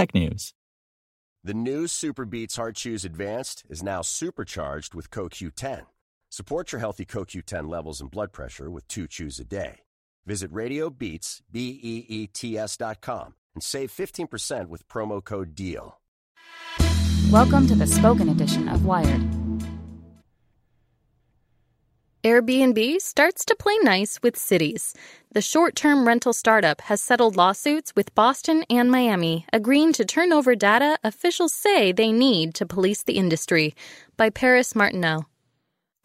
technews. The new Super Beets Heart Chews Advanced is now supercharged with CoQ10. Support your healthy CoQ10 levels and blood pressure with two chews a day. Visit RadioBeets, B-E-E-T-S dot com and save 15% with promo code DEAL. Welcome to the spoken edition of Wired. Airbnb starts to play nice with cities. The short term rental startup has settled lawsuits with Boston and Miami, agreeing to turn over data officials say they need to police the industry. By Paris Martineau.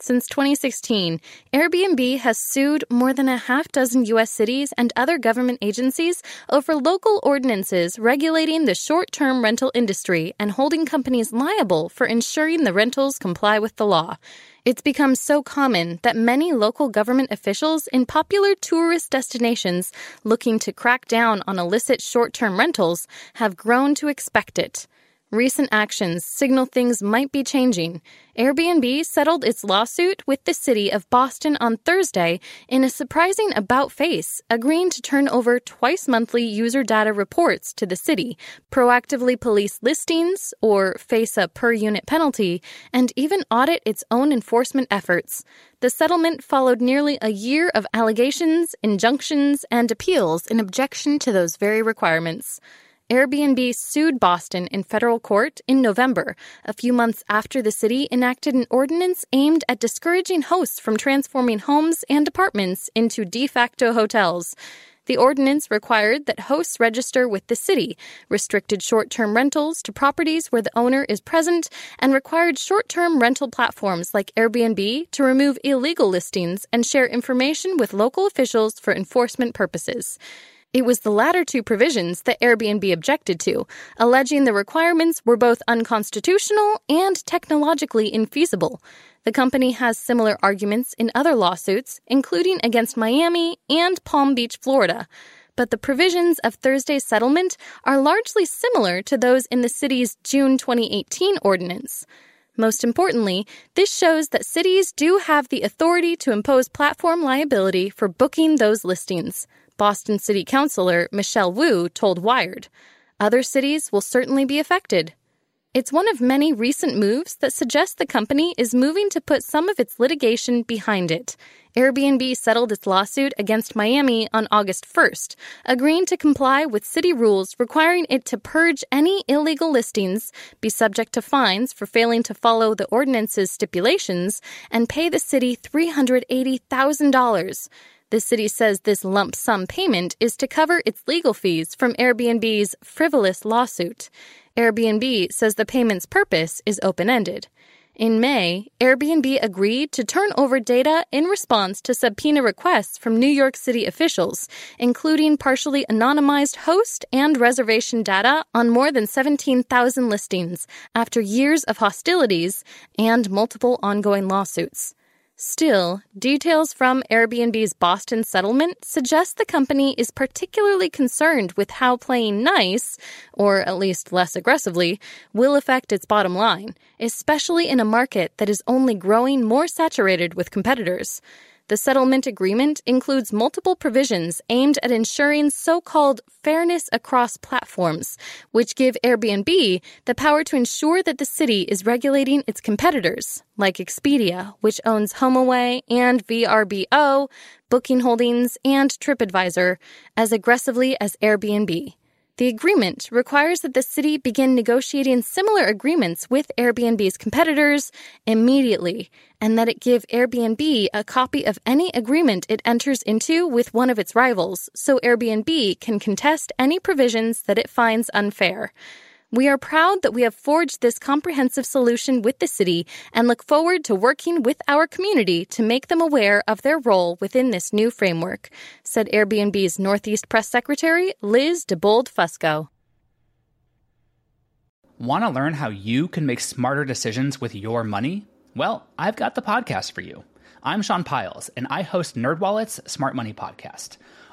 Since 2016, Airbnb has sued more than a half dozen U.S. cities and other government agencies over local ordinances regulating the short term rental industry and holding companies liable for ensuring the rentals comply with the law. It's become so common that many local government officials in popular tourist destinations looking to crack down on illicit short term rentals have grown to expect it. Recent actions signal things might be changing. Airbnb settled its lawsuit with the city of Boston on Thursday in a surprising about face, agreeing to turn over twice monthly user data reports to the city, proactively police listings or face a per unit penalty, and even audit its own enforcement efforts. The settlement followed nearly a year of allegations, injunctions, and appeals in objection to those very requirements. Airbnb sued Boston in federal court in November, a few months after the city enacted an ordinance aimed at discouraging hosts from transforming homes and apartments into de facto hotels. The ordinance required that hosts register with the city, restricted short term rentals to properties where the owner is present, and required short term rental platforms like Airbnb to remove illegal listings and share information with local officials for enforcement purposes. It was the latter two provisions that Airbnb objected to, alleging the requirements were both unconstitutional and technologically infeasible. The company has similar arguments in other lawsuits, including against Miami and Palm Beach, Florida. But the provisions of Thursday's settlement are largely similar to those in the city's June 2018 ordinance. Most importantly, this shows that cities do have the authority to impose platform liability for booking those listings. Boston City Councilor Michelle Wu told Wired. Other cities will certainly be affected. It's one of many recent moves that suggest the company is moving to put some of its litigation behind it. Airbnb settled its lawsuit against Miami on August 1st, agreeing to comply with city rules requiring it to purge any illegal listings, be subject to fines for failing to follow the ordinance's stipulations, and pay the city $380,000. The city says this lump sum payment is to cover its legal fees from Airbnb's frivolous lawsuit. Airbnb says the payment's purpose is open ended. In May, Airbnb agreed to turn over data in response to subpoena requests from New York City officials, including partially anonymized host and reservation data on more than 17,000 listings after years of hostilities and multiple ongoing lawsuits. Still, details from Airbnb's Boston settlement suggest the company is particularly concerned with how playing nice, or at least less aggressively, will affect its bottom line, especially in a market that is only growing more saturated with competitors. The settlement agreement includes multiple provisions aimed at ensuring so called fairness across platforms, which give Airbnb the power to ensure that the city is regulating its competitors, like Expedia, which owns HomeAway and VRBO, Booking Holdings, and TripAdvisor, as aggressively as Airbnb. The agreement requires that the city begin negotiating similar agreements with Airbnb's competitors immediately, and that it give Airbnb a copy of any agreement it enters into with one of its rivals so Airbnb can contest any provisions that it finds unfair. We are proud that we have forged this comprehensive solution with the city and look forward to working with our community to make them aware of their role within this new framework, said Airbnb's Northeast Press Secretary Liz DeBold Fusco. Want to learn how you can make smarter decisions with your money? Well, I've got the podcast for you. I'm Sean Pyles, and I host NerdWallet's Smart Money Podcast.